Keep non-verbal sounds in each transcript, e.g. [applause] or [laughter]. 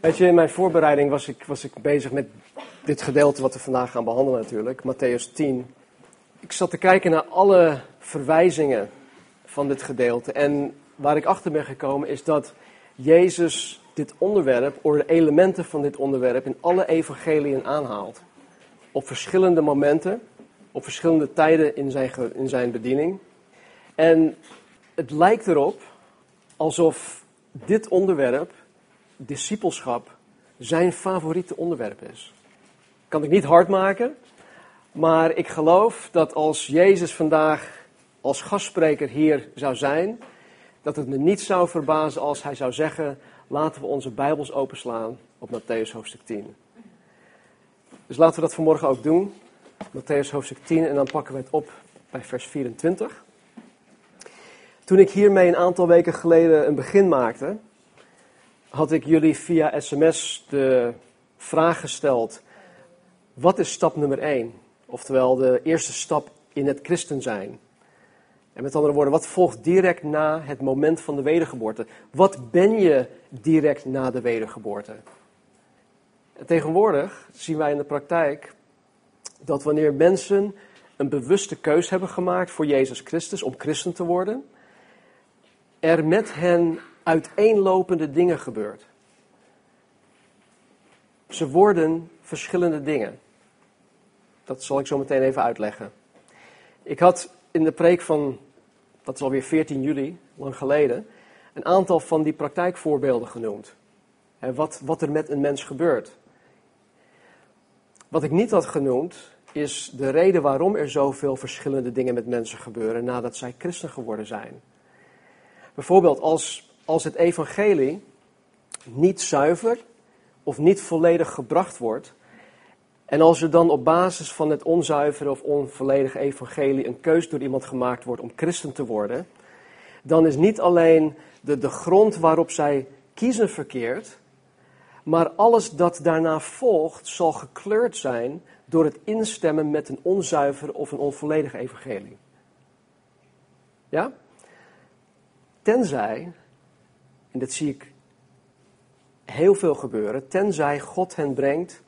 Weet je, in mijn voorbereiding was ik, was ik bezig met dit gedeelte wat we vandaag gaan behandelen natuurlijk, Matthäus 10. Ik zat te kijken naar alle verwijzingen van dit gedeelte. En waar ik achter ben gekomen is dat Jezus dit onderwerp, of de elementen van dit onderwerp, in alle evangeliën aanhaalt. Op verschillende momenten, op verschillende tijden in zijn, in zijn bediening. En het lijkt erop alsof dit onderwerp, discipelschap, zijn favoriete onderwerp is. Kan ik niet hard maken, maar ik geloof dat als Jezus vandaag als gastspreker hier zou zijn, dat het me niet zou verbazen als hij zou zeggen: laten we onze Bijbels openslaan op Matthäus hoofdstuk 10. Dus laten we dat vanmorgen ook doen. Matthäus hoofdstuk 10 en dan pakken we het op bij vers 24. Toen ik hiermee een aantal weken geleden een begin maakte, had ik jullie via sms de vraag gesteld: wat is stap nummer 1? Oftewel de eerste stap in het christen zijn. En met andere woorden, wat volgt direct na het moment van de wedergeboorte? Wat ben je direct na de wedergeboorte? En tegenwoordig zien wij in de praktijk dat wanneer mensen een bewuste keus hebben gemaakt voor Jezus Christus om christen te worden, er met hen uiteenlopende dingen gebeurt. Ze worden verschillende dingen. Dat zal ik zo meteen even uitleggen. Ik had in de preek van, dat is alweer 14 juli, lang geleden, een aantal van die praktijkvoorbeelden genoemd. wat, wat er met een mens gebeurt. Wat ik niet had genoemd, is de reden waarom er zoveel verschillende dingen met mensen gebeuren nadat zij christen geworden zijn. Bijvoorbeeld als, als het evangelie niet zuiver of niet volledig gebracht wordt, en als er dan op basis van het onzuivere of onvolledige evangelie een keus door iemand gemaakt wordt om christen te worden, dan is niet alleen de, de grond waarop zij kiezen verkeerd, maar alles dat daarna volgt zal gekleurd zijn door het instemmen met een onzuiver of een onvolledig evangelie. Ja? Tenzij, en dat zie ik heel veel gebeuren, tenzij God hen brengt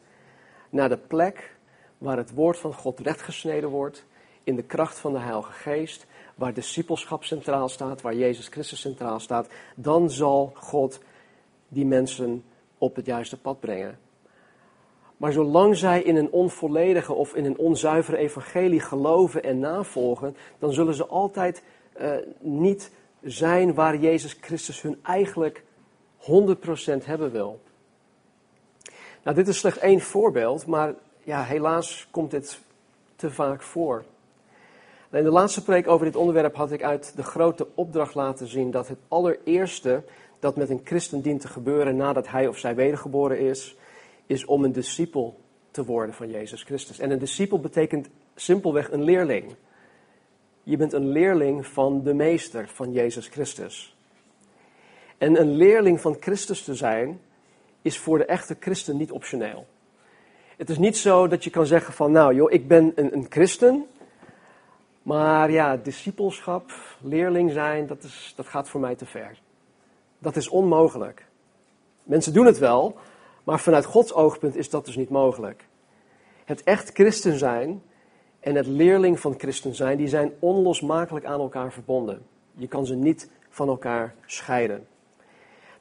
naar de plek waar het woord van God rechtgesneden wordt, in de kracht van de Heilige Geest, waar discipelschap centraal staat, waar Jezus Christus centraal staat, dan zal God die mensen op het juiste pad brengen. Maar zolang zij in een onvolledige of in een onzuivere evangelie geloven en navolgen, dan zullen ze altijd uh, niet zijn waar Jezus Christus hun eigenlijk 100% hebben wil. Nou, dit is slechts één voorbeeld, maar ja, helaas komt dit te vaak voor. In de laatste preek over dit onderwerp had ik uit de grote opdracht laten zien dat het allereerste dat met een christen dient te gebeuren nadat hij of zij wedergeboren is, is om een discipel te worden van Jezus Christus. En een discipel betekent simpelweg een leerling. Je bent een leerling van de meester, van Jezus Christus. En een leerling van Christus te zijn, is voor de echte christen niet optioneel. Het is niet zo dat je kan zeggen van, nou joh, ik ben een, een christen, maar ja, discipelschap, leerling zijn, dat, is, dat gaat voor mij te ver. Dat is onmogelijk. Mensen doen het wel, maar vanuit Gods oogpunt is dat dus niet mogelijk. Het echt christen zijn en het leerling van christen zijn, die zijn onlosmakelijk aan elkaar verbonden. Je kan ze niet van elkaar scheiden.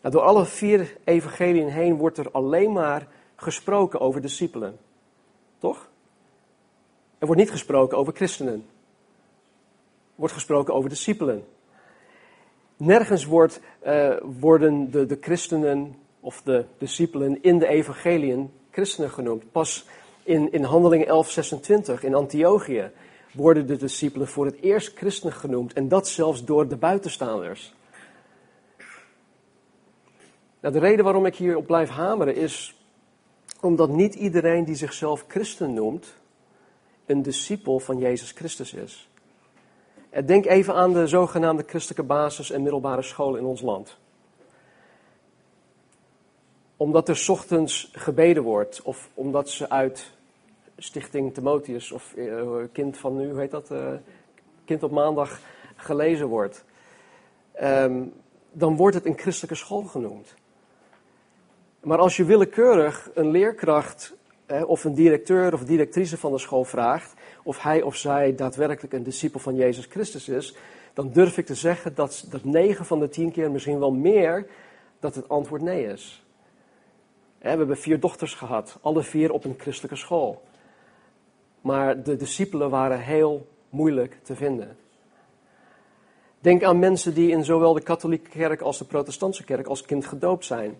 Nou, door alle vier evangeliën heen wordt er alleen maar gesproken over discipelen. Toch? Er wordt niet gesproken over christenen. Er wordt gesproken over discipelen. Nergens wordt, uh, worden de, de christenen of de discipelen in de evangeliën christenen genoemd. Pas in, in Handelingen 11:26 in Antiochië worden de discipelen voor het eerst christenen genoemd. En dat zelfs door de buitenstaanders. Nou, de reden waarom ik hierop blijf hameren is omdat niet iedereen die zichzelf christen noemt, een discipel van Jezus Christus is. Denk even aan de zogenaamde christelijke basis- en middelbare scholen in ons land. Omdat er ochtends gebeden wordt, of omdat ze uit Stichting Timotheus of uh, Kind van Nu, hoe heet dat? Uh, kind op maandag gelezen wordt. Um, dan wordt het een christelijke school genoemd. Maar als je willekeurig een leerkracht of een directeur of directrice van de school vraagt of hij of zij daadwerkelijk een discipel van Jezus Christus is, dan durf ik te zeggen dat, dat 9 van de 10 keer, misschien wel meer, dat het antwoord nee is. We hebben vier dochters gehad, alle vier op een christelijke school. Maar de discipelen waren heel moeilijk te vinden. Denk aan mensen die in zowel de katholieke kerk als de protestantse kerk als kind gedoopt zijn.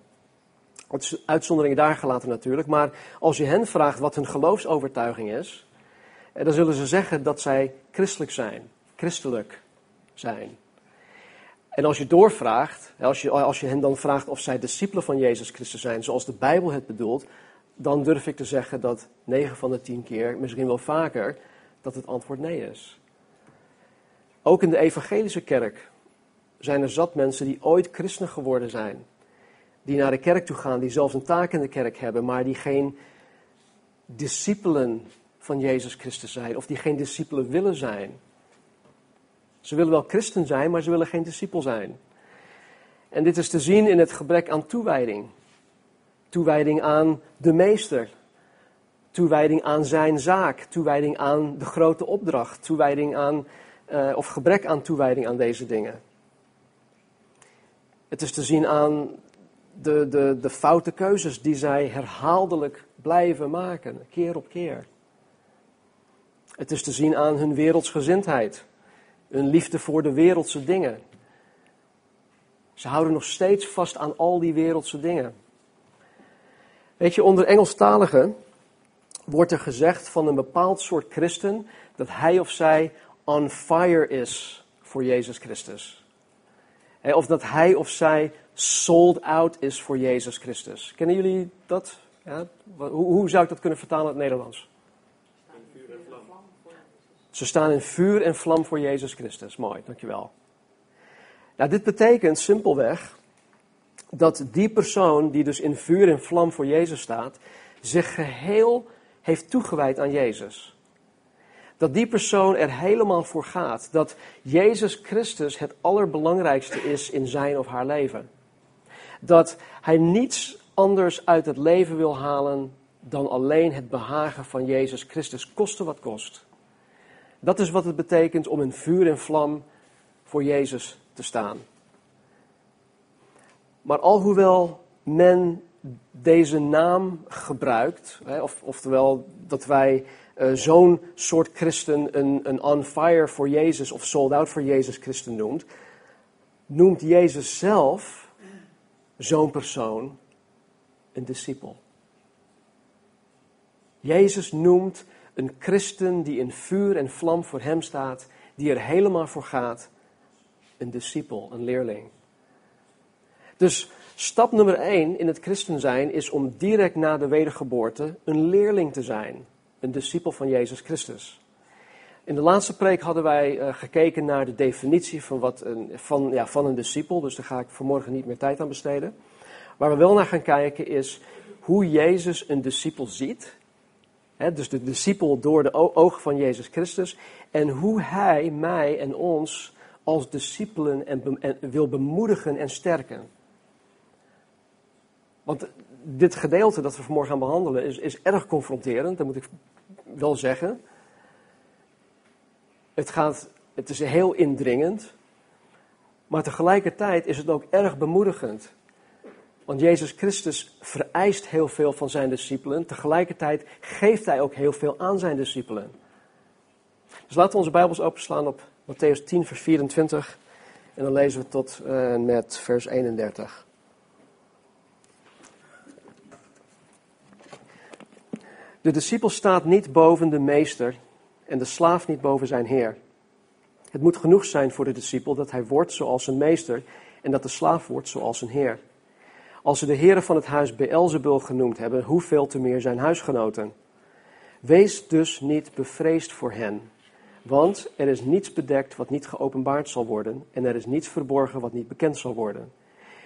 Uitzonderingen daar gelaten natuurlijk, maar als je hen vraagt wat hun geloofsovertuiging is, eh, dan zullen ze zeggen dat zij christelijk zijn, christelijk zijn. En als je doorvraagt, als je, als je hen dan vraagt of zij discipelen van Jezus Christus zijn, zoals de Bijbel het bedoelt, dan durf ik te zeggen dat 9 van de 10 keer, misschien wel vaker, dat het antwoord nee is. Ook in de evangelische kerk zijn er zat mensen die ooit christen geworden zijn. Die naar de kerk toe gaan, die zelfs een taak in de kerk hebben, maar die geen discipelen van Jezus Christus zijn. Of die geen discipelen willen zijn. Ze willen wel christen zijn, maar ze willen geen discipel zijn. En dit is te zien in het gebrek aan toewijding. Toewijding aan de meester. Toewijding aan zijn zaak. Toewijding aan de grote opdracht. Toewijding aan, uh, of gebrek aan toewijding aan deze dingen. Het is te zien aan de, de, de foute keuzes die zij herhaaldelijk blijven maken, keer op keer. Het is te zien aan hun wereldsgezindheid, hun liefde voor de wereldse dingen. Ze houden nog steeds vast aan al die wereldse dingen. Weet je, onder Engelstaligen wordt er gezegd van een bepaald soort christen dat hij of zij on fire is voor Jezus Christus. Of dat hij of zij sold out is voor Jezus Christus. Kennen jullie dat? Ja? Hoe, hoe zou ik dat kunnen vertalen in het Nederlands? Ze staan in vuur en vlam voor Jezus Christus. Mooi, dankjewel. Nou, dit betekent simpelweg dat die persoon die dus in vuur en vlam voor Jezus staat, zich geheel heeft toegewijd aan Jezus. Dat die persoon er helemaal voor gaat. Dat Jezus Christus het allerbelangrijkste is in zijn of haar leven. Dat hij niets anders uit het leven wil halen dan alleen het behagen van Jezus Christus, koste wat kost. Dat is wat het betekent om in vuur en vlam voor Jezus te staan. Maar alhoewel men deze naam gebruikt, hè, of, oftewel dat wij uh, zo'n soort christen een, een on fire voor Jezus of sold out voor Jezus christen noemt, noemt Jezus zelf zo'n persoon een discipel. Jezus noemt een christen die in vuur en vlam voor hem staat, die er helemaal voor gaat, een discipel, een leerling. Dus stap nummer één in het christen zijn is om direct na de wedergeboorte een leerling te zijn, een discipel van Jezus Christus. In de laatste preek hadden wij uh, gekeken naar de definitie van, wat een, van, ja, van een discipel, dus daar ga ik vanmorgen niet meer tijd aan besteden. Waar we wel naar gaan kijken is hoe Jezus een discipel ziet dus de discipel door de ogen van Jezus Christus. En hoe hij mij en ons als discipelen en, wil bemoedigen en sterken. Want dit gedeelte dat we vanmorgen gaan behandelen is, is erg confronterend, dat moet ik wel zeggen. Het, gaat, het is heel indringend, maar tegelijkertijd is het ook erg bemoedigend. Want Jezus Christus vereist heel veel van zijn discipelen. Tegelijkertijd geeft hij ook heel veel aan zijn discipelen. Dus laten we onze Bijbels openslaan op Matthäus 10, vers 24. En dan lezen we tot uh, met vers 31. De discipel staat niet boven de meester en de slaaf niet boven zijn heer. Het moet genoeg zijn voor de discipel dat hij wordt zoals een meester en dat de slaaf wordt zoals een heer. Als ze de heren van het huis Beelzebul genoemd hebben, hoeveel te meer zijn huisgenoten? Wees dus niet bevreesd voor hen, want er is niets bedekt wat niet geopenbaard zal worden, en er is niets verborgen wat niet bekend zal worden.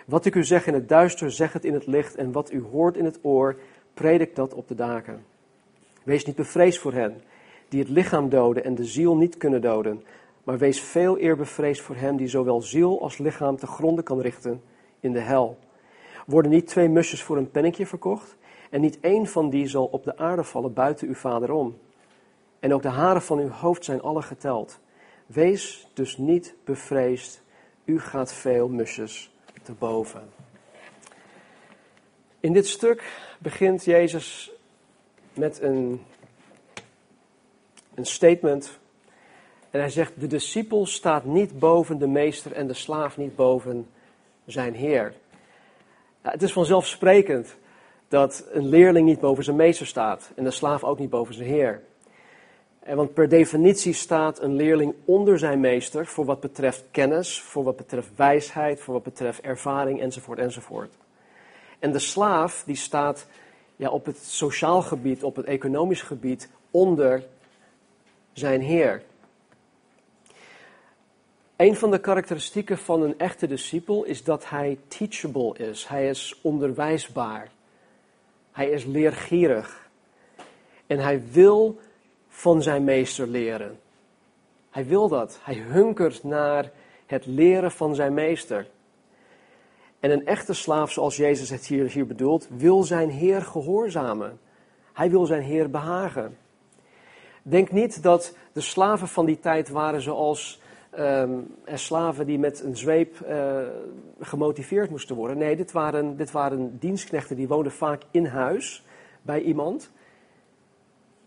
Wat ik u zeg in het duister, zeg het in het licht, en wat u hoort in het oor, predik dat op de daken. Wees niet bevreesd voor hen, die het lichaam doden en de ziel niet kunnen doden, maar wees veel eer bevreesd voor hen die zowel ziel als lichaam te gronden kan richten in de hel. Worden niet twee musjes voor een pennetje verkocht? En niet één van die zal op de aarde vallen buiten uw vader om. En ook de haren van uw hoofd zijn alle geteld. Wees dus niet bevreesd, u gaat veel musjes te boven. In dit stuk begint Jezus met een, een statement. En hij zegt: De discipel staat niet boven de meester en de slaaf niet boven zijn heer. Het is vanzelfsprekend dat een leerling niet boven zijn meester staat en de slaaf ook niet boven zijn heer. En want per definitie staat een leerling onder zijn meester voor wat betreft kennis, voor wat betreft wijsheid, voor wat betreft ervaring enzovoort enzovoort. En de slaaf die staat ja, op het sociaal gebied, op het economisch gebied onder zijn heer. Een van de karakteristieken van een echte discipel is dat hij teachable is. Hij is onderwijsbaar. Hij is leergierig. En hij wil van zijn meester leren. Hij wil dat. Hij hunkert naar het leren van zijn meester. En een echte slaaf, zoals Jezus het hier, hier bedoelt, wil zijn Heer gehoorzamen. Hij wil zijn Heer behagen. Denk niet dat de slaven van die tijd waren zoals um, slaven die met een zweep uh, gemotiveerd moesten worden. Nee, dit waren, dit waren dienstknechten die woonden vaak in huis bij iemand.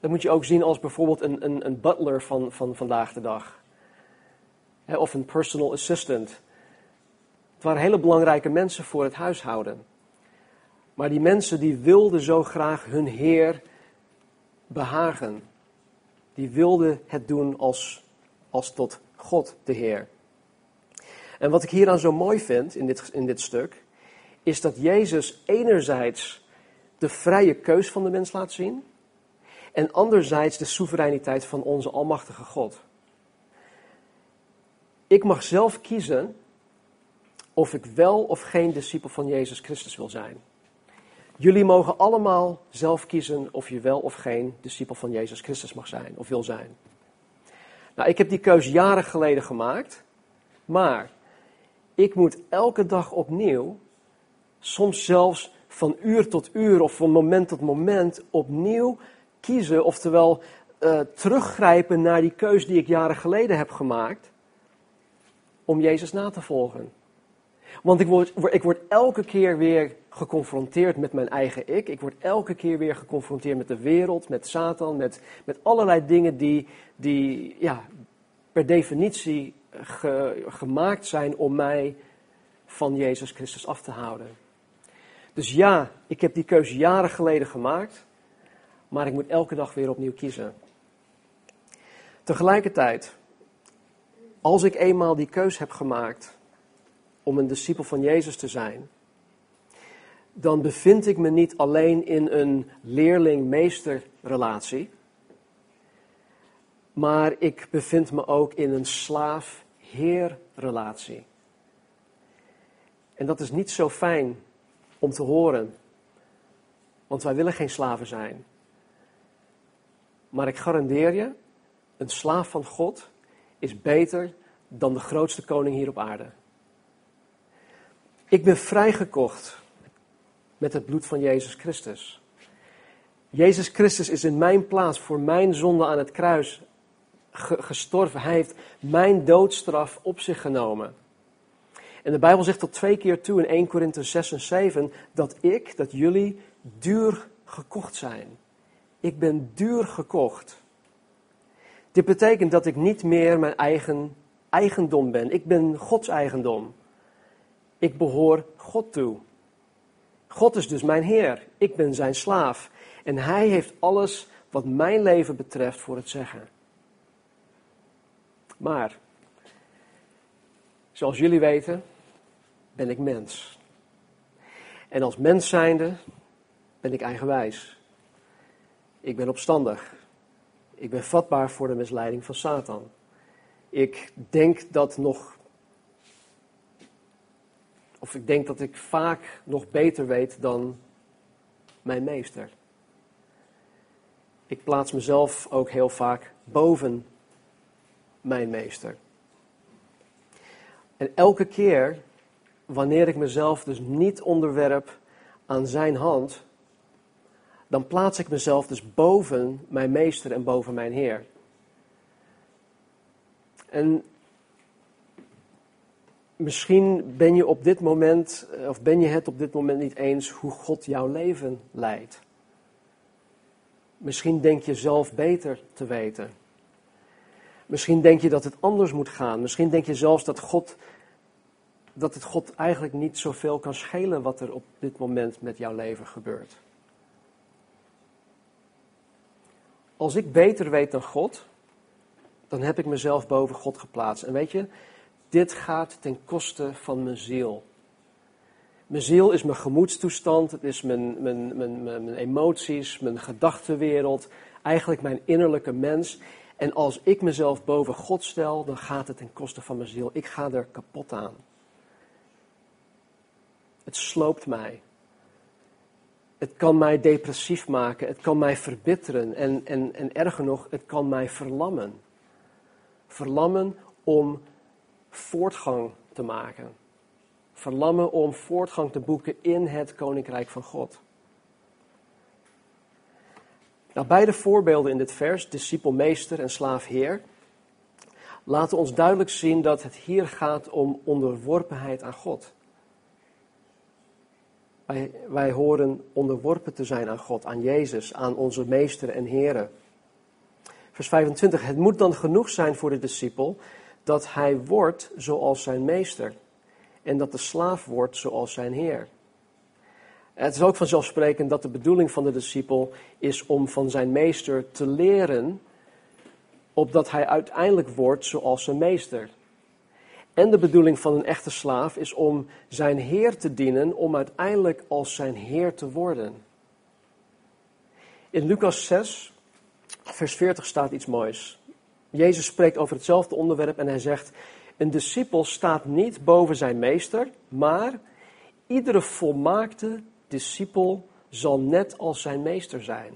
Dat moet je ook zien als bijvoorbeeld een, een, een butler van, van vandaag de dag. of een personal assistant. Het waren hele belangrijke mensen voor het huishouden. Maar die mensen die wilden zo graag hun Heer behagen. Die wilden het doen als, als tot God de Heer. En wat ik hieraan zo mooi vind in dit, in dit stuk, is dat Jezus enerzijds de vrije keus van de mens laat zien, en anderzijds de soevereiniteit van onze Almachtige God. Ik mag zelf kiezen of ik wel of geen discipel van Jezus Christus wil zijn. Jullie mogen allemaal zelf kiezen of je wel of geen discipel van Jezus Christus mag zijn of wil zijn. Nou, ik heb die keus jaren geleden gemaakt, maar ik moet elke dag opnieuw, soms zelfs van uur tot uur of van moment tot moment opnieuw kiezen, oftewel uh, teruggrijpen naar die keus die ik jaren geleden heb gemaakt, om Jezus na te volgen. Want ik word, ik word elke keer weer geconfronteerd met mijn eigen ik. Ik word elke keer weer geconfronteerd met de wereld, met Satan, met, met allerlei dingen die, die ja, per definitie gemaakt zijn om mij van Jezus Christus af te houden. Dus ja, ik heb die keuze jaren geleden gemaakt, maar ik moet elke dag weer opnieuw kiezen. Tegelijkertijd, als ik eenmaal die keuze heb gemaakt om een discipel van Jezus te zijn, dan bevind ik me niet alleen in een leerling-meester relatie, maar ik bevind me ook in een slaaf-heer relatie. En dat is niet zo fijn om te horen, want wij willen geen slaven zijn. Maar ik garandeer je, een slaaf van God is beter dan de grootste koning hier op aarde. Ik ben vrijgekocht met het bloed van Jezus Christus. Jezus Christus is in mijn plaats voor mijn zonde aan het kruis gestorven. Hij heeft mijn doodstraf op zich genomen. En de Bijbel zegt tot twee keer toe in 1 Korinthe 6 en 7 dat ik, dat jullie duur gekocht zijn. Ik ben duur gekocht. Dit betekent dat ik niet meer mijn eigen eigendom ben. Ik ben Gods eigendom. Ik behoor God toe. God is dus mijn Heer. Ik ben zijn slaaf. En Hij heeft alles wat mijn leven betreft voor het zeggen. Maar, zoals jullie weten, ben ik mens. En als mens zijnde ben ik eigenwijs. Ik ben opstandig. Ik ben vatbaar voor de misleiding van Satan. Ik denk dat nog of ik denk dat ik vaak nog beter weet dan mijn meester. Ik plaats mezelf ook heel vaak boven mijn meester. En elke keer wanneer ik mezelf dus niet onderwerp aan zijn hand, dan plaats ik mezelf dus boven mijn meester en boven mijn Heer. En misschien ben je op dit moment, of ben je het op dit moment niet eens hoe God jouw leven leidt. Misschien denk je zelf beter te weten. Misschien denk je dat het anders moet gaan. Misschien denk je zelfs dat God dat het God eigenlijk niet zoveel kan schelen wat er op dit moment met jouw leven gebeurt. Als ik beter weet dan God, dan heb ik mezelf boven God geplaatst. En weet je, dit gaat ten koste van mijn ziel. Mijn ziel is mijn gemoedstoestand, het is mijn, mijn, mijn, mijn, emoties, mijn gedachtenwereld, eigenlijk mijn innerlijke mens. En als ik mezelf boven God stel, dan gaat het ten koste van mijn ziel. Ik ga er kapot aan. Het sloopt mij. Het kan mij depressief maken, het kan mij verbitteren en, en, en erger nog, het kan mij verlammen. Verlammen om voortgang te maken. Verlammen om voortgang te boeken in het koninkrijk van God. Nou, beide voorbeelden in dit vers, discipelmeester en slaafheer, laten ons duidelijk zien dat het hier gaat om onderworpenheid aan God. Wij, wij horen onderworpen te zijn aan God, aan Jezus, aan onze meester en heren. Vers 25. Het moet dan genoeg zijn voor de discipel dat hij wordt zoals zijn meester en dat de slaaf wordt zoals zijn heer. Het is ook vanzelfsprekend dat de bedoeling van de discipel is om van zijn meester te leren, opdat hij uiteindelijk wordt zoals zijn meester. En de bedoeling van een echte slaaf is om zijn heer te dienen, om uiteindelijk als zijn heer te worden. In Lucas 6, vers 40 staat iets moois. Jezus spreekt over hetzelfde onderwerp en hij zegt: Een discipel staat niet boven zijn meester, maar iedere volmaakte discipel zal net als zijn meester zijn.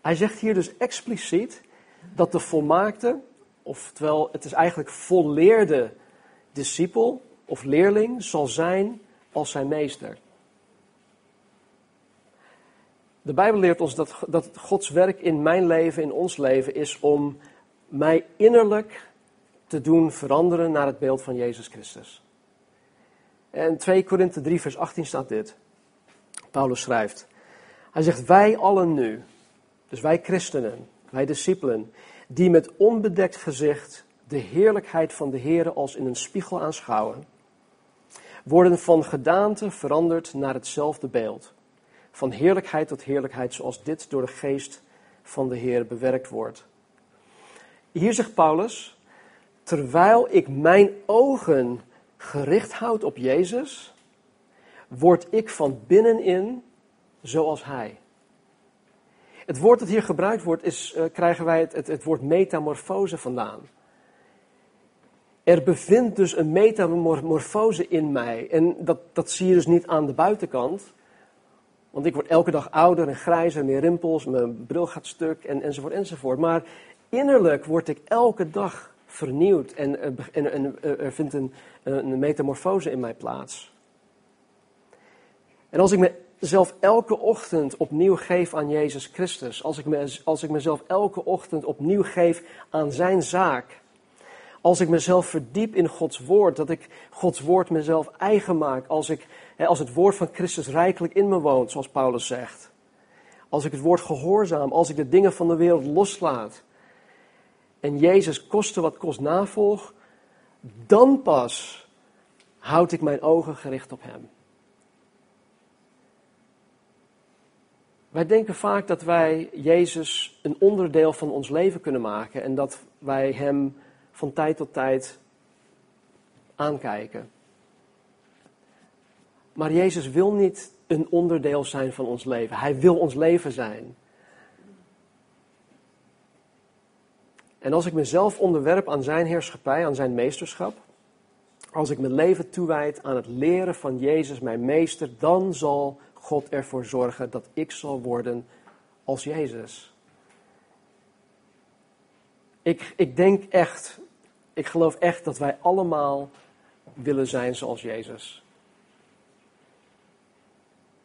Hij zegt hier dus expliciet dat de volmaakte, Oftewel, het is eigenlijk volleerde discipel of leerling zal zijn als zijn meester. De Bijbel leert ons dat, dat Gods werk in mijn leven, in ons leven, is om mij innerlijk te doen veranderen naar het beeld van Jezus Christus. En 2 Korinthe 3, vers 18 staat dit. Paulus schrijft. Hij zegt, wij allen nu, dus wij christenen, wij discipelen, die met onbedekt gezicht de heerlijkheid van de Heer als in een spiegel aanschouwen, worden van gedaante veranderd naar hetzelfde beeld. Van heerlijkheid tot heerlijkheid, zoals dit door de geest van de Heer bewerkt wordt. Hier zegt Paulus, terwijl ik mijn ogen gericht houd op Jezus, word ik van binnenin zoals Hij. Het woord dat hier gebruikt wordt, is, uh, krijgen wij het, het, het woord metamorfose vandaan. Er bevindt dus een metamorfose in mij. En dat, dat zie je dus niet aan de buitenkant. Want ik word elke dag ouder en grijzer, meer rimpels, mijn bril gaat stuk en, enzovoort enzovoort. Maar innerlijk word ik elke dag vernieuwd en, en, en er vindt een, een metamorfose in mij plaats. En als ik me zelf elke ochtend opnieuw geef aan Jezus Christus, als ik, me, als ik mezelf elke ochtend opnieuw geef aan Zijn zaak, als ik mezelf verdiep in Gods woord, dat ik Gods woord mezelf eigen maak, als, ik, als het woord van Christus rijkelijk in me woont, zoals Paulus zegt, als ik het woord gehoorzaam, als ik de dingen van de wereld loslaat en Jezus koste wat kost navolg, dan pas houd ik mijn ogen gericht op Hem. Wij denken vaak dat wij Jezus een onderdeel van ons leven kunnen maken en dat wij Hem van tijd tot tijd aankijken. Maar Jezus wil niet een onderdeel zijn van ons leven. Hij wil ons leven zijn. En als ik mezelf onderwerp aan Zijn heerschappij, aan Zijn meesterschap, als ik mijn leven toewijd aan het leren van Jezus, mijn meester, dan zal God ervoor zorgen dat ik zal worden als Jezus. Ik, ik denk echt, ik geloof echt dat wij allemaal willen zijn zoals Jezus.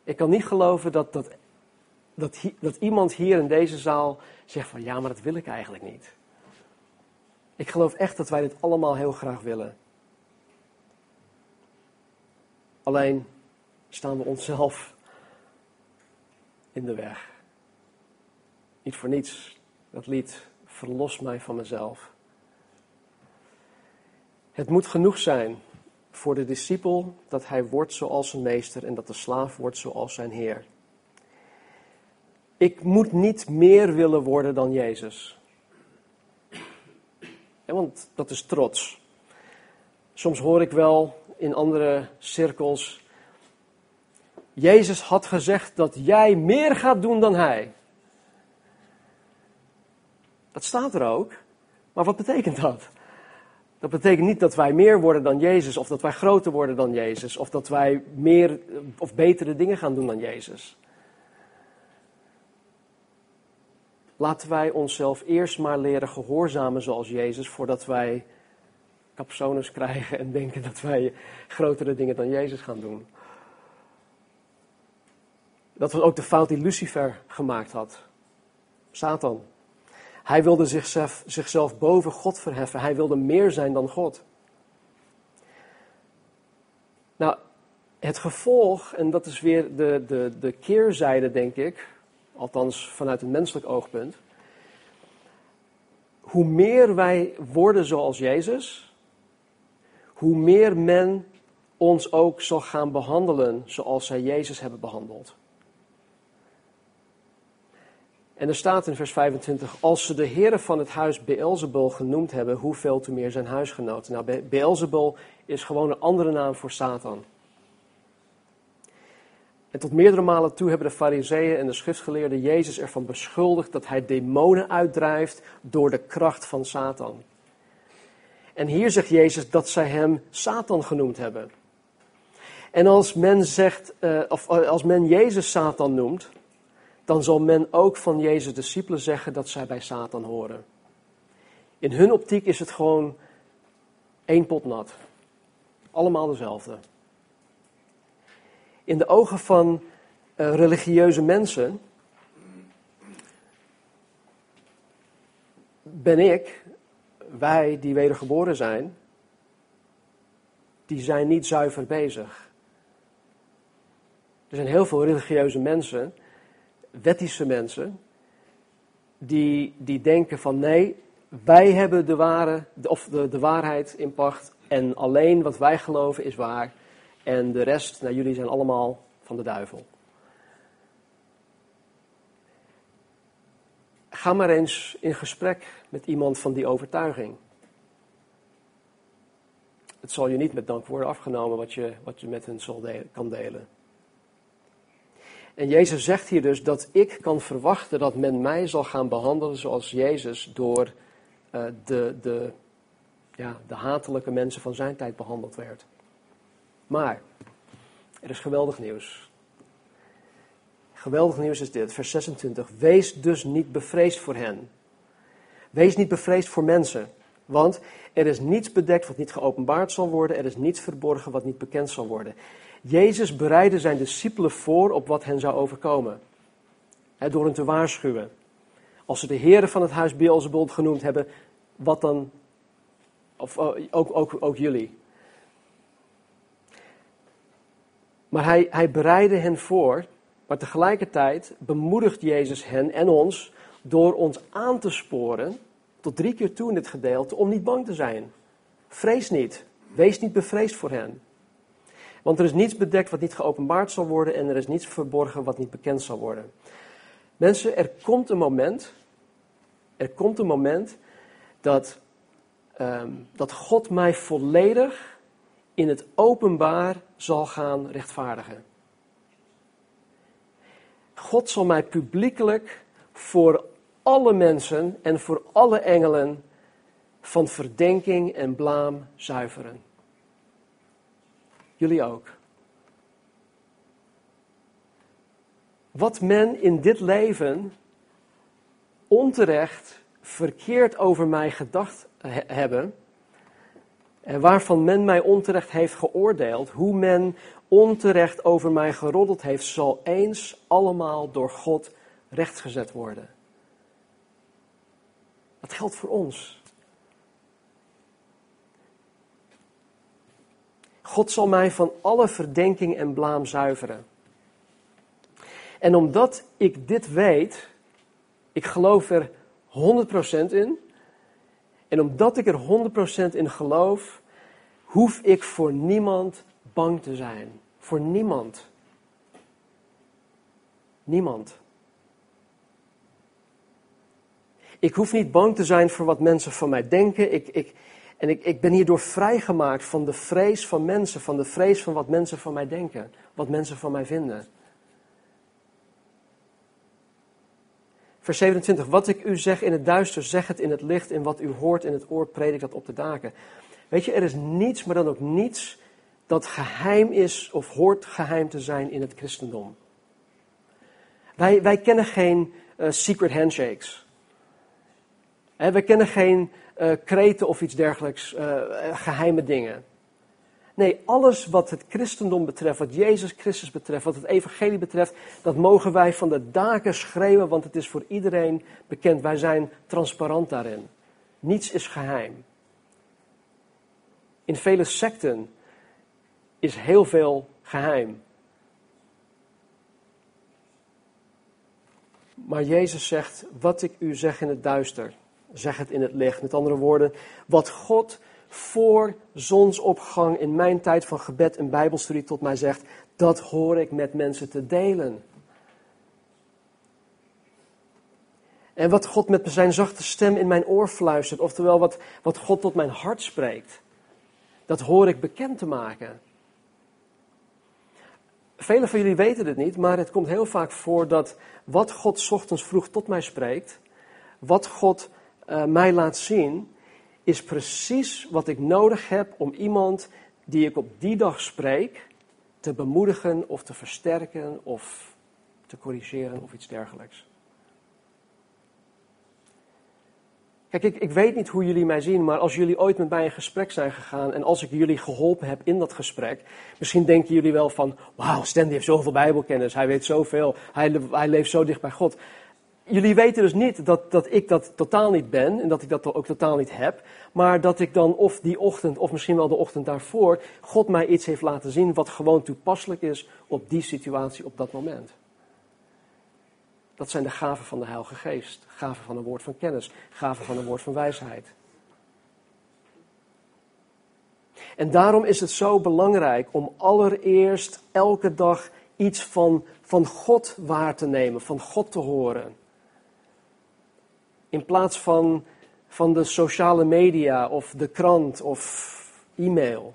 Ik kan niet geloven dat, dat, dat, dat iemand hier in deze zaal zegt van ja, maar dat wil ik eigenlijk niet. Ik geloof echt dat wij dit allemaal heel graag willen. Alleen staan we onszelf in de weg. Niet voor niets dat lied Verlos mij van mezelf. Het moet genoeg zijn voor de discipel dat hij wordt zoals zijn meester en dat de slaaf wordt zoals zijn heer. Ik moet niet meer willen worden dan Jezus. want dat is trots. Soms hoor ik wel in andere cirkels. Jezus had gezegd dat jij meer gaat doen dan hij. Dat staat er ook. Maar wat betekent dat? Dat betekent niet dat wij meer worden dan Jezus, of dat wij groter worden dan Jezus, of dat wij meer of betere dingen gaan doen dan Jezus. Laten wij onszelf eerst maar leren gehoorzamen zoals Jezus, voordat wij capsones [laughs] krijgen en denken dat wij grotere dingen dan Jezus gaan doen. Dat was ook de fout die Lucifer gemaakt had. Satan. Hij wilde zichzelf, zichzelf boven God verheffen. Hij wilde meer zijn dan God. Nou, het gevolg, en dat is weer de, de, de keerzijde, denk ik, althans vanuit een menselijk oogpunt. Hoe meer wij worden zoals Jezus, hoe meer men ons ook zal gaan behandelen zoals zij Jezus hebben behandeld. En er staat in vers 25, als ze de heren van het huis Beelzebul genoemd hebben, hoeveel te meer zijn huisgenoten. Nou, Beelzebul is gewoon een andere naam voor Satan. En tot meerdere malen toe hebben de fariseeën en de schriftgeleerden Jezus ervan beschuldigd dat hij demonen uitdrijft door de kracht van Satan. En hier zegt Jezus dat zij hem Satan genoemd hebben. En als men zegt, uh, of als men Jezus Satan noemt, dan zal men ook van Jezus' discipelen zeggen dat zij bij Satan horen. In hun optiek is het gewoon één pot nat. Allemaal dezelfde. In de ogen van uh, religieuze mensen ben ik, wij die wedergeboren zijn, die zijn niet zuiver bezig. Er zijn heel veel religieuze mensen wettische mensen, die, die denken van nee, wij hebben de, ware, of de, de waarheid in pacht en alleen wat wij geloven is waar en de rest, nou jullie zijn allemaal van de duivel. Ga maar eens in gesprek met iemand van die overtuiging. Het zal je niet met dank worden afgenomen wat je, wat je met hen zal kan delen. En Jezus zegt hier dus dat ik kan verwachten dat men mij zal gaan behandelen zoals Jezus door uh, de, de, ja, de hatelijke mensen van zijn tijd behandeld werd. Maar er is geweldig nieuws. Geweldig nieuws is dit, vers 26. Wees dus niet bevreesd voor hen. Wees niet bevreesd voor mensen. Want er is niets bedekt wat niet geopenbaard zal worden. Er is niets verborgen wat niet bekend zal worden. Jezus bereidde zijn discipelen voor op wat hen zou overkomen. door hen te waarschuwen. Als ze de heren van het huis Beelzebul genoemd hebben, wat dan? Of oh, ook, ook, ook jullie. Maar hij, hij bereidde hen voor, maar tegelijkertijd bemoedigt Jezus hen en ons door ons aan te sporen, tot drie keer toe in dit gedeelte, om niet bang te zijn. Vrees niet, wees niet bevreesd voor hen. Want er is niets bedekt wat niet geopenbaard zal worden en er is niets verborgen wat niet bekend zal worden. Mensen, er komt een moment, er komt een moment dat, ehm, dat God mij volledig in het openbaar zal gaan rechtvaardigen. God zal mij publiekelijk voor alle mensen en voor alle engelen van verdenking en blaam zuiveren. Jullie ook. Wat men in dit leven onterecht verkeerd over mij gedacht hebben, En waarvan men mij onterecht heeft geoordeeld, hoe men onterecht over mij geroddeld heeft, zal eens allemaal door God rechtgezet worden. Dat geldt voor ons. God zal mij van alle verdenking en blaam zuiveren. En omdat ik dit weet, ik geloof er 100% in. En omdat ik er 100% in geloof, hoef ik voor niemand bang te zijn. Voor niemand. Niemand. Ik hoef niet bang te zijn voor wat mensen van mij denken. Ik, ik, en ik, ik ben hierdoor vrijgemaakt van de vrees van mensen, van de vrees van wat mensen van mij denken, wat mensen van mij vinden. Vers 27. Wat ik u zeg in het duister, zeg het in het licht. En wat u hoort in het oor, predik dat op de daken. Weet je, er is niets, maar dan ook niets dat geheim is of hoort geheim te zijn in het christendom. Wij, wij kennen geen uh, secret handshakes. Wij kennen geen uh, kreten of iets dergelijks, uh, geheime dingen. Nee, alles wat het christendom betreft, wat Jezus Christus betreft, wat het evangelie betreft, dat mogen wij van de daken schreeuwen, want het is voor iedereen bekend. Wij zijn transparant daarin. Niets is geheim. In vele secten is heel veel geheim. Maar Jezus zegt, wat ik u zeg in het duister, zeg het in het licht. Met andere woorden, wat God voor zonsopgang in mijn tijd van gebed en bijbelstudie tot mij zegt, dat hoor ik met mensen te delen. En wat God met zijn zachte stem in mijn oor fluistert, oftewel wat, wat God tot mijn hart spreekt, dat hoor ik bekend te maken. Velen van jullie weten het niet, maar het komt heel vaak voor dat wat God ochtends vroeg tot mij spreekt, wat God uh, mij laat zien, is precies wat ik nodig heb om iemand die ik op die dag spreek te bemoedigen of te versterken of te corrigeren of iets dergelijks. Kijk, ik, ik weet niet hoe jullie mij zien, maar als jullie ooit met mij in gesprek zijn gegaan en als ik jullie geholpen heb in dat gesprek, misschien denken jullie wel van, wauw, Stanley heeft zoveel bijbelkennis, hij weet zoveel, hij, hij leeft zo dicht bij God jullie weten dus niet dat, dat ik dat totaal niet ben en dat ik dat ook totaal niet heb, maar dat ik dan of die ochtend of misschien wel de ochtend daarvoor God mij iets heeft laten zien wat gewoon toepasselijk is op die situatie op dat moment. Dat zijn de gaven van de Heilige Geest, gaven van een woord van kennis, gaven van een woord van wijsheid. En daarom is het zo belangrijk om allereerst elke dag iets van, van God waar te nemen, van God te horen. In plaats van, van de sociale media of de krant of e-mail.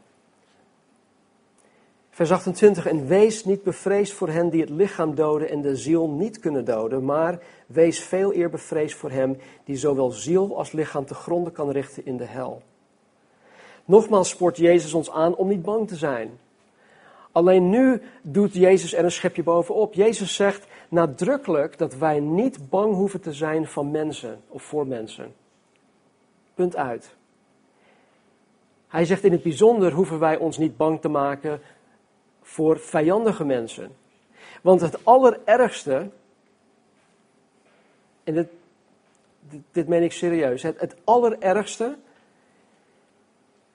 Vers 28. En wees niet bevreesd voor hen die het lichaam doden en de ziel niet kunnen doden, maar wees veel eer bevreesd voor hem die zowel ziel als lichaam te gronden kan richten in de hel. Nogmaals spoort Jezus ons aan om niet bang te zijn. Alleen nu doet Jezus er een schepje bovenop. Jezus zegt: nadrukkelijk dat wij niet bang hoeven te zijn van mensen of voor mensen. Punt uit. Hij zegt in het bijzonder hoeven wij ons niet bang te maken voor vijandige mensen. Want het allerergste, en dit, dit, meen ik serieus, het, het allerergste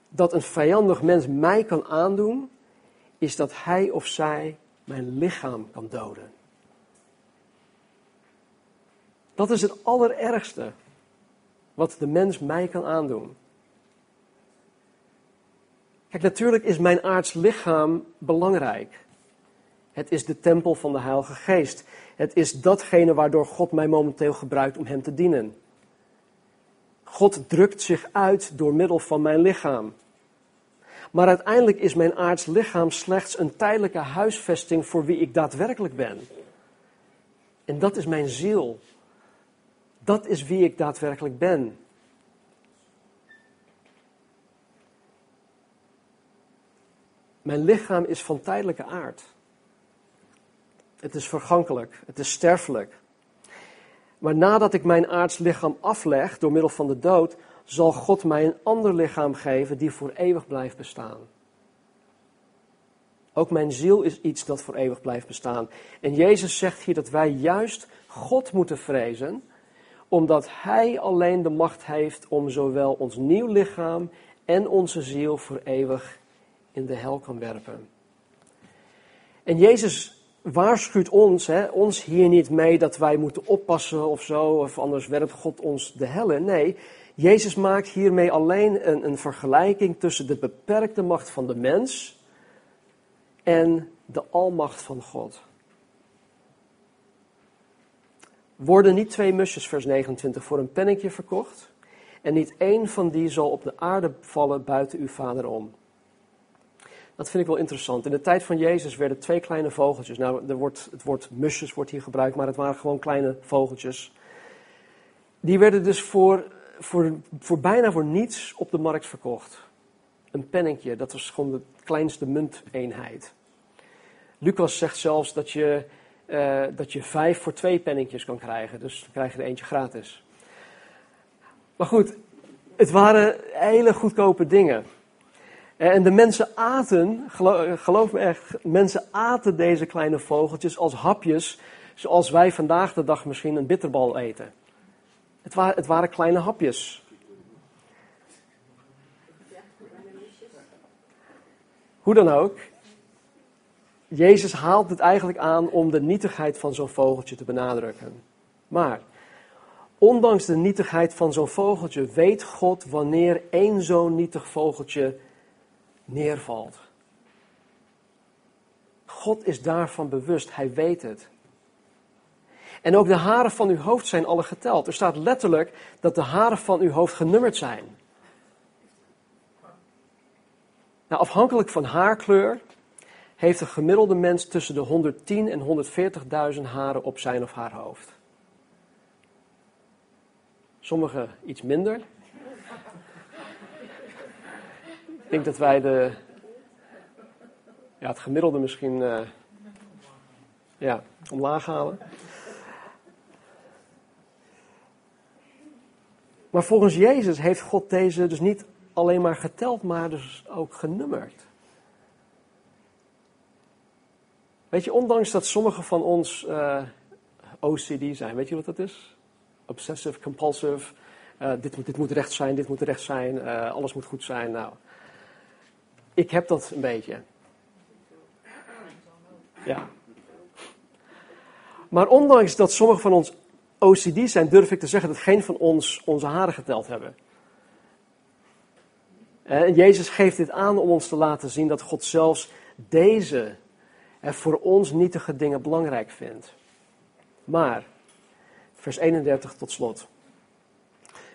dat een vijandig mens mij kan aandoen, is dat hij of zij mijn lichaam kan doden. Dat is het allerergste wat de mens mij kan aandoen. Kijk, natuurlijk is mijn aards lichaam belangrijk. Het is de tempel van de Heilige Geest. Het is datgene waardoor God mij momenteel gebruikt om Hem te dienen. God drukt zich uit door middel van mijn lichaam. Maar uiteindelijk is mijn aards lichaam slechts een tijdelijke huisvesting voor wie ik daadwerkelijk ben. En dat is mijn ziel. Dat is wie ik daadwerkelijk ben. Mijn lichaam is van tijdelijke aard. Het is vergankelijk, het is sterfelijk. Maar nadat ik mijn aards lichaam afleg door middel van de dood, zal God mij een ander lichaam geven die voor eeuwig blijft bestaan. Ook mijn ziel is iets dat voor eeuwig blijft bestaan. En Jezus zegt hier dat wij juist God moeten vrezen, omdat Hij alleen de macht heeft om zowel ons nieuw lichaam en onze ziel voor eeuwig in de hel kan werpen. En Jezus waarschuwt ons, hè, ons hier niet mee dat wij moeten oppassen of zo, of anders werpt God ons de hel in. Nee, Jezus maakt hiermee alleen een, een vergelijking tussen de beperkte macht van de mens en de almacht van God. Worden niet twee musjes, vers 29, voor een pennetje verkocht? En niet één van die zal op de aarde vallen buiten uw vader om. Dat vind ik wel interessant. In de tijd van Jezus werden twee kleine vogeltjes. Nou, er wordt, het woord musjes wordt hier gebruikt, maar het waren gewoon kleine vogeltjes. Die werden dus voor, voor, voor bijna voor niets op de markt verkocht. Een pennetje, dat was gewoon de kleinste munteenheid. Lucas zegt zelfs dat je, uh, dat je vijf voor twee pennetjes kan krijgen. Dus dan krijg je er eentje gratis. Maar goed, het waren hele goedkope dingen. En de mensen aten, geloof me echt, mensen aten deze kleine vogeltjes als hapjes, zoals wij vandaag de dag misschien een bitterbal eten. Het het waren kleine hapjes. Hoe dan ook, Jezus haalt het eigenlijk aan om de nietigheid van zo'n vogeltje te benadrukken. Maar, ondanks de nietigheid van zo'n vogeltje, weet God wanneer één zo'n nietig vogeltje neervalt. God is daarvan bewust, hij weet het. En ook de haren van uw hoofd zijn alle geteld. Er staat letterlijk dat de haren van uw hoofd genummerd zijn. Nou, afhankelijk van haarkleur heeft een gemiddelde mens tussen de 110 en 140.000 haren op zijn of haar hoofd. Sommigen iets minder. Ik denk dat wij de, ja, het gemiddelde misschien uh, ja, omlaag halen. Maar volgens Jezus heeft God deze dus niet alleen maar geteld, maar dus ook genummerd. Weet je, ondanks dat sommige van ons eh, OCD zijn, weet je wat dat is? Obsessive, compulsive, uh, dit, moet, dit moet recht zijn, dit moet recht zijn, uh, alles moet goed zijn. Nou, ik heb dat een beetje. Ja. Maar ondanks dat sommige van ons OCD zijn, durf ik te zeggen dat geen van ons onze haren geteld hebben. En Jezus geeft dit aan om ons te laten zien dat God zelfs deze en voor ons nietige dingen belangrijk vindt. Maar, vers 31 tot slot.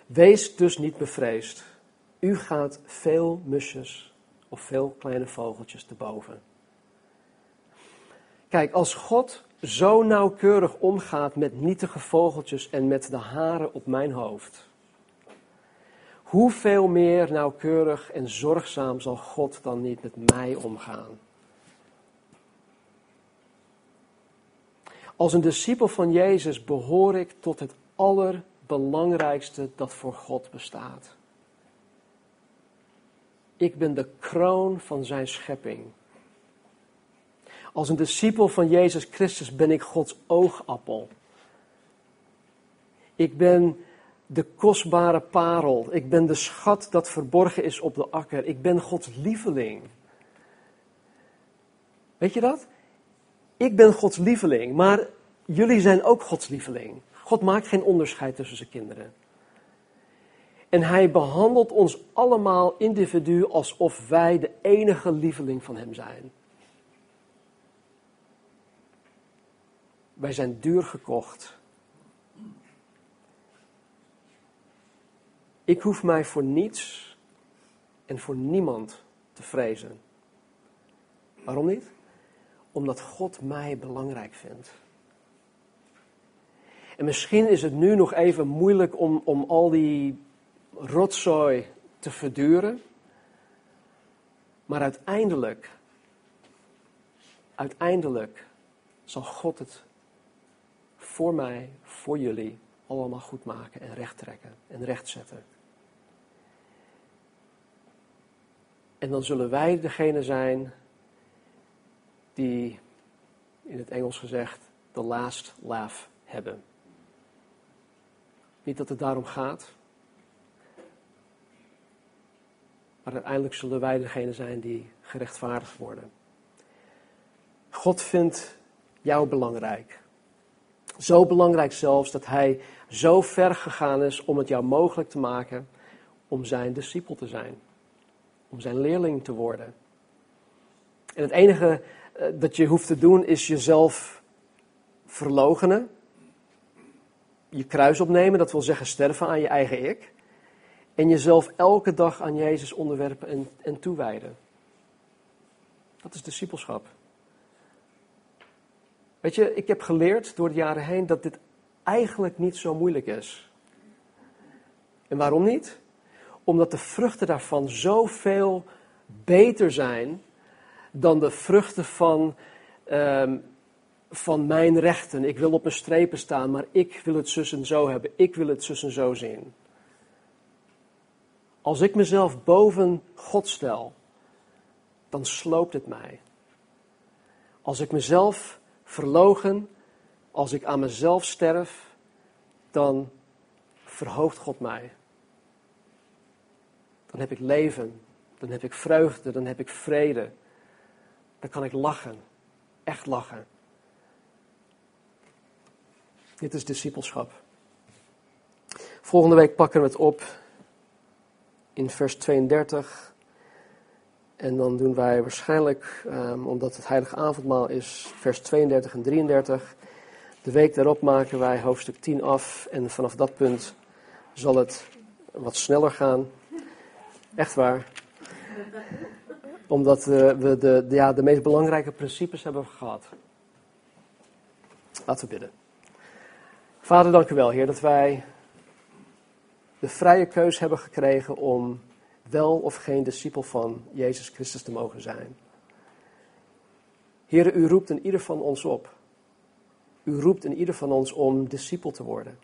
Wees dus niet bevreesd. U gaat veel musjes of veel kleine vogeltjes te boven. Kijk, als God zo nauwkeurig omgaat met nietige vogeltjes en met de haren op mijn hoofd, hoeveel meer nauwkeurig en zorgzaam zal God dan niet met mij omgaan? Als een discipel van Jezus behoor ik tot het allerbelangrijkste dat voor God bestaat. Ik ben de kroon van zijn schepping. Als een discipel van Jezus Christus ben ik Gods oogappel. Ik ben de kostbare parel. Ik ben de schat dat verborgen is op de akker. Ik ben Gods lieveling. Weet je dat? Ik ben Gods lieveling, maar jullie zijn ook Gods lieveling. God maakt geen onderscheid tussen zijn kinderen. En hij behandelt ons allemaal individu alsof wij de enige lieveling van hem zijn. Wij zijn duur gekocht. Ik hoef mij voor niets en voor niemand te vrezen. Waarom niet? Omdat God mij belangrijk vindt. En misschien is het nu nog even moeilijk om, om al die rotzooi te verduren. Maar uiteindelijk, uiteindelijk zal God het voor mij, voor jullie, allemaal goed maken en recht trekken en recht zetten. En dan zullen wij degene zijn die, in het Engels gezegd, the last laugh hebben. Niet dat het daarom gaat, maar uiteindelijk zullen wij degene zijn die gerechtvaardigd worden. God vindt jou belangrijk. Zo belangrijk zelfs dat hij zo ver gegaan is om het jou mogelijk te maken om zijn discipel te zijn. Om zijn leerling te worden. En het enige dat je hoeft te doen is jezelf verlogenen. Je kruis opnemen, dat wil zeggen sterven aan je eigen ik. En jezelf elke dag aan Jezus onderwerpen en, en toewijden. Dat is discipelschap. Weet je, ik heb geleerd door de jaren heen dat dit eigenlijk niet zo moeilijk is. En waarom niet? Omdat de vruchten daarvan zoveel beter zijn dan de vruchten van, um, van mijn rechten. Ik wil op mijn strepen staan, maar ik wil het zus en zo hebben. Ik wil het zus en zo zien. Als ik mezelf boven God stel, dan sloopt het mij. Als ik mezelf verlogen, als ik aan mezelf sterf, dan verhoogt God mij. Dan heb ik leven, dan heb ik vreugde, dan heb ik vrede. Dan kan ik lachen, echt lachen. Dit is discipelschap. Volgende week pakken we het op in vers 32. En dan doen wij waarschijnlijk, um, omdat het heilige avondmaal is, vers 32 en 33. De week daarop maken wij hoofdstuk 10 af. En vanaf dat punt zal het wat sneller gaan. Echt waar. Omdat uh, we de, de, ja, de meest belangrijke principes hebben gehad. Laten we bidden. Vader, dank u wel, Heer, dat wij de vrije keus hebben gekregen om wel of geen discipel van Jezus Christus te mogen zijn. Heer, u roept in ieder van ons op. U roept in ieder van ons om discipel te worden.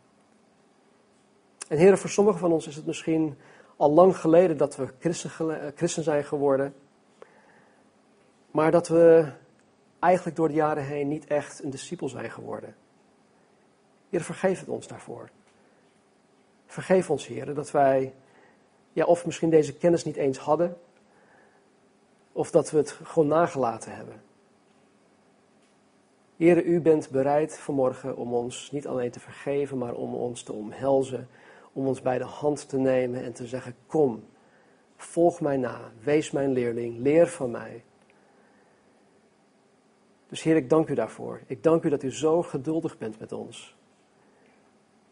En Heer, voor sommigen van ons is het misschien al lang geleden dat we christen, eh, christen zijn geworden. Maar dat we eigenlijk door de jaren heen niet echt een discipel zijn geworden. Heer, vergeef het ons daarvoor. Vergeef ons, Heer, dat wij ja, of misschien deze kennis niet eens hadden, of dat we het gewoon nagelaten hebben. Heere, u bent bereid vanmorgen om ons niet alleen te vergeven, maar om ons te omhelzen, om ons bij de hand te nemen en te zeggen, kom, volg mij na, wees mijn leerling, leer van mij. Dus Heer, ik dank u daarvoor. Ik dank u dat u zo geduldig bent met ons.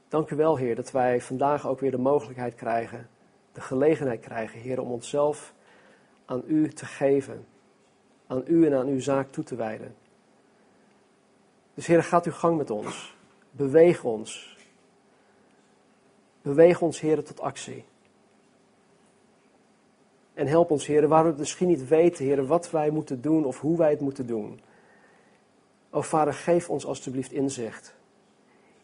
Dank u wel, Heer, dat wij vandaag ook weer de mogelijkheid krijgen de gelegenheid krijgen, Heer, om onszelf aan U te geven. Aan U en aan Uw zaak toe te wijden. Dus Heer, gaat uw gang met ons. Beweeg ons. Beweeg ons, Heer, tot actie. En help ons, Heer, waar we misschien niet weten, Heer, wat wij moeten doen of hoe wij het moeten doen. O Vader, geef ons alstublieft inzicht.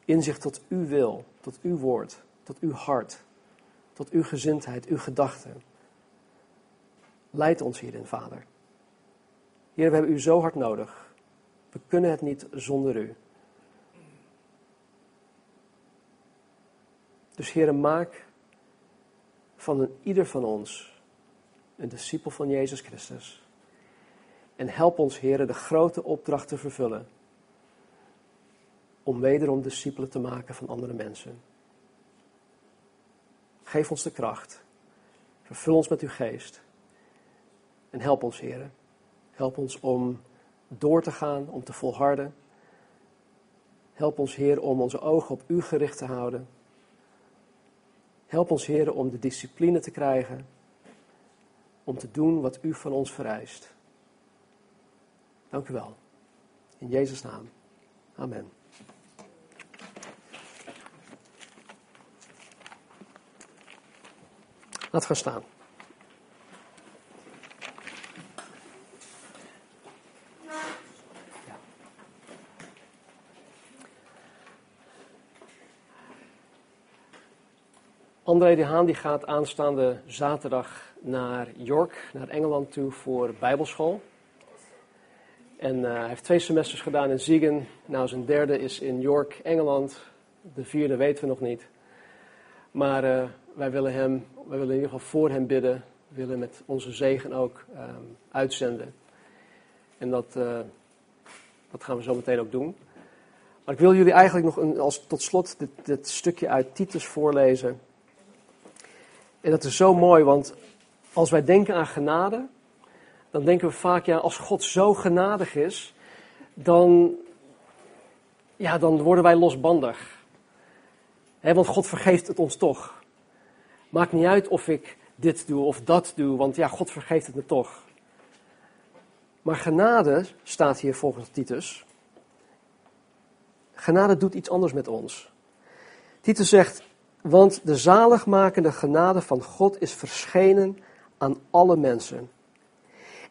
Inzicht tot uw wil, tot uw woord, tot uw hart tot uw gezindheid, uw gedachten. Leid ons hierin, Vader. Heer, we hebben u zo hard nodig. We kunnen het niet zonder u. Dus Heer, maak van een ieder van ons een discipel van Jezus Christus. En help ons, Heer, de grote opdracht te vervullen. Om wederom discipelen te maken van andere mensen. Geef ons de kracht. Vervul ons met uw geest. En help ons, heren. Help ons om door te gaan, om te volharden. Help ons, Heer, om onze ogen op U gericht te houden. Help ons, Heer, om de discipline te krijgen. Om te doen wat U van ons vereist. Dank u wel. In Jezus' naam. Amen. Laat gaan staan. André de Haan die gaat aanstaande zaterdag naar York, naar Engeland toe voor bijbelschool. En uh, hij heeft twee semesters gedaan in Ziegen. Nou, zijn derde is in York, Engeland. De vierde weten we nog niet. Maar uh, wij willen hem, wij willen in ieder geval voor hem bidden. We willen met onze zegen ook um, uitzenden. En dat, uh, dat gaan we zo meteen ook doen. Maar ik wil jullie eigenlijk nog een, als tot slot dit, dit stukje uit Titus voorlezen. En dat is zo mooi, want als wij denken aan genade, dan denken we vaak, ja, als God zo genadig is, dan, ja, dan worden wij losbandig. Want God vergeeft het ons toch. Maakt niet uit of ik dit doe of dat doe, want ja, God vergeeft het me toch. Maar genade staat hier volgens Titus. Genade doet iets anders met ons. Titus zegt, want de zaligmakende genade van God is verschenen aan alle mensen.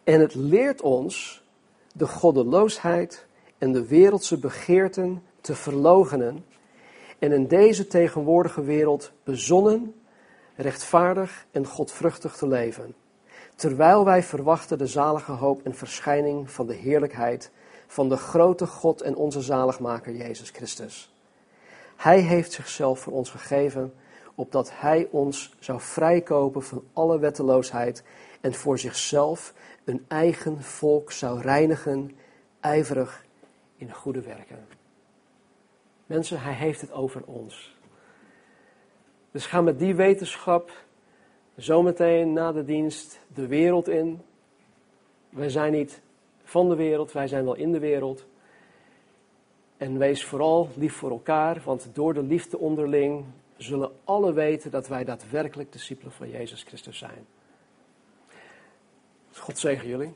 En het leert ons de goddeloosheid en de wereldse begeerten te verlogenen en in deze tegenwoordige wereld bezonnen, rechtvaardig en godvruchtig te leven. Terwijl wij verwachten de zalige hoop en verschijning van de heerlijkheid van de grote God en onze zaligmaker Jezus Christus. Hij heeft zichzelf voor ons gegeven, opdat Hij ons zou vrijkopen van alle wetteloosheid en voor zichzelf een eigen volk zou reinigen, ijverig in goede werken. Mensen, Hij heeft het over ons. Dus ga met die wetenschap zometeen na de dienst de wereld in. Wij zijn niet van de wereld, wij zijn wel in de wereld. En wees vooral lief voor elkaar, want door de liefde onderling zullen alle weten dat wij daadwerkelijk discipelen van Jezus Christus zijn. God zegen jullie.